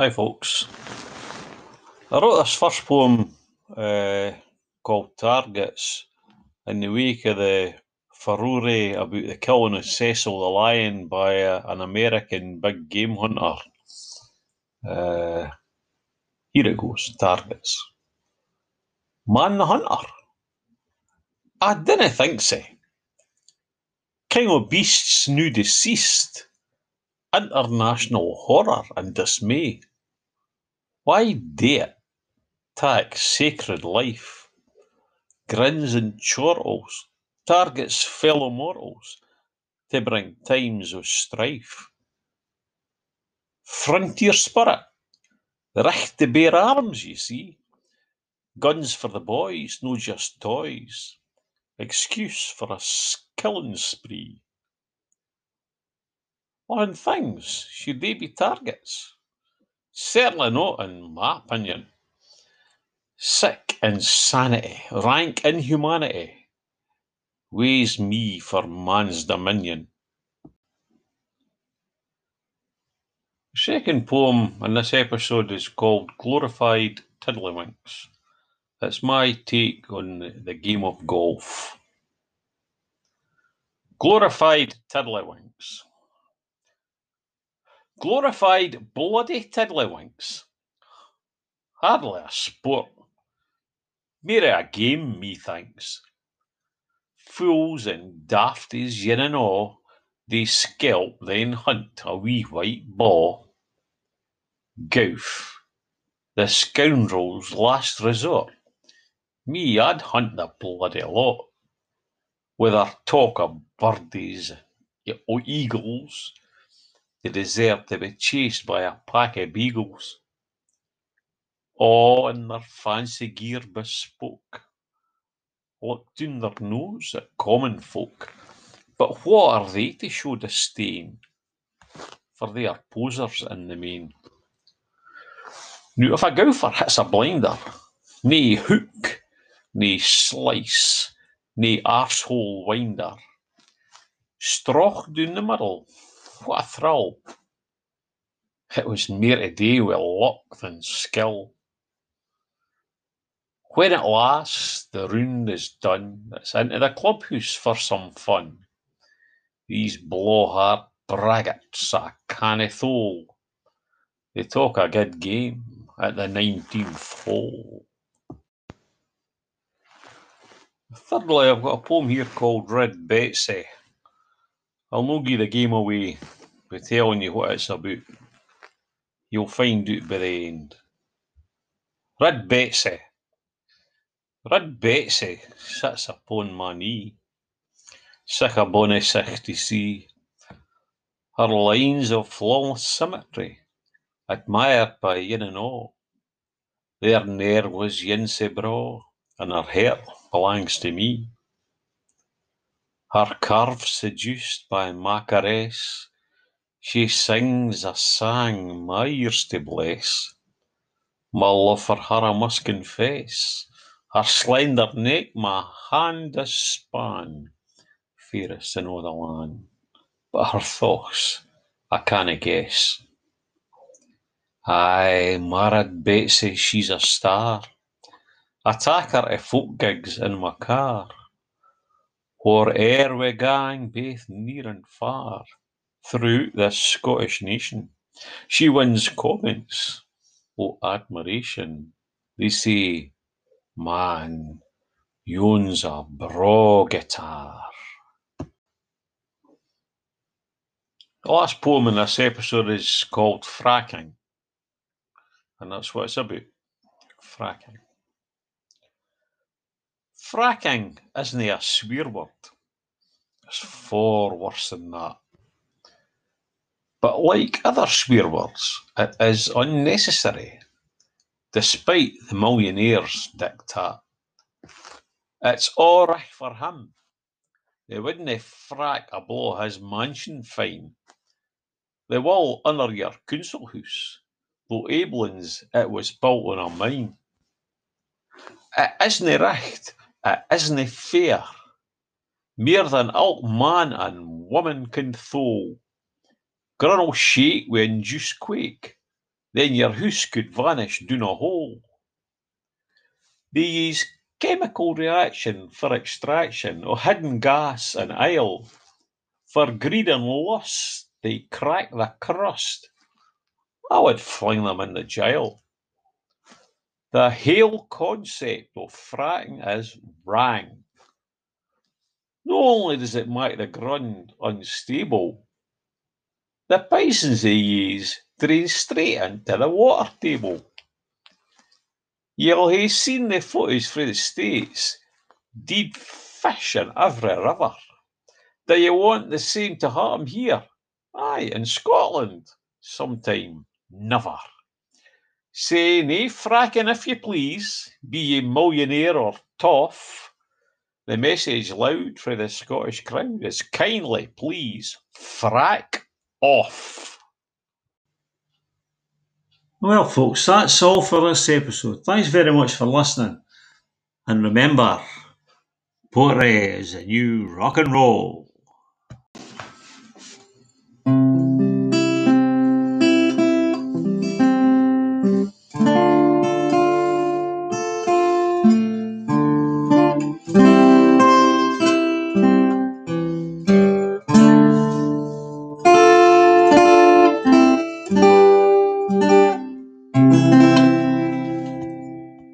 Hi, folks. I wrote this first poem uh, called Targets in the wake of the furore about the killing of Cecil the lion by uh, an American big game hunter. Uh, here it goes Targets. Man the Hunter. I dinna think so. King o' beasts new deceased. International horror and dismay. Why dare tak sacred life? Grins and chortles targets fellow mortals to bring times of strife. Frontier spirit, right to bear arms, you see. Guns for the boys, no just toys. Excuse for a killing spree. On things, should they be targets? Certainly not, in my opinion. Sick insanity, rank inhumanity weighs me for man's dominion. The second poem in this episode is called Glorified Tiddlywinks. It's my take on the game of golf. Glorified Tiddlywinks. Glorified bloody tiddlywinks. Hardly a sport. Mere a game, methinks. Fools and dafties yin and all, they skelp then hunt a wee white ball. Gowf, the scoundrel's last resort. Me, I'd hunt the bloody lot. Whether talk of birdies eagles, they deserve to be chased by a pack of beagles. All in their fancy gear bespoke. Look down their nose at common folk. But what are they to show disdain? For they are posers in the main. Now, if a golfer hits a blinder, nae hook, nae slice, nae arsehole winder, stroch down the middle, what a thrill! It was mair to do with luck than skill. When at last the round is done, it's into the clubhouse for some fun. These blowhard braggarts I canna thole. They talk a good game at the nineteenth hole. Thirdly, I've got a poem here called Red Betsy. I'll no give the game away by telling you what it's about. You'll find out by the end. Red Betsy. Red Betsy sits upon my knee, sic a bonny sicht to see. Her lines of flawless symmetry, admired by yin and a'. There ne'er was yin sae braw, and her heart belongs to me. Her curves seduced by my she sings a sang my ears to bless. My love for her I must confess, her slender neck my hand does span, fairest in a' the land, but her thoughts I canna guess. Aye, my Red Betsy, she's a star, I tak her to folk gigs in my car, whare'er we gang baith near and far, throughout this Scottish nation. She wins comments o' admiration. They say, Man, yon's a braw guitar. The last poem in this episode is called Fracking, and that's what it's about. Fracking. Fracking isn't a swear word. It's far worse than that. But like other swear words, it is unnecessary, despite the millionaire's diktat. It's a' right for him. They wouldna frack above his mansion fine. They will under your council house, though aiblins it was built on a mine. Isn't it it isna fair, mair than ilk man and woman can thole. Grunn'll shake wi' induced quake, then your hoose could vanish doon a hole. They use chemical reaction for extraction o' hidden gas and oil. For greed and lust they crack the crust. I would fling them in the jail. The hale concept of fracking is wrang. No only does it make the grund unstable, the pisons they use drain straight into the water table. Ye'll hae seen the footage frae the States, deid fish in every river. Do ye want the same to happen here? Aye, in Scotland? Sometime never. Say nae fracking if you please, be ye millionaire or toff. The message loud for the Scottish crowd is kindly, please, frack off. Well, folks, that's all for this episode. Thanks very much for listening. And remember, poetry is the new rock and roll.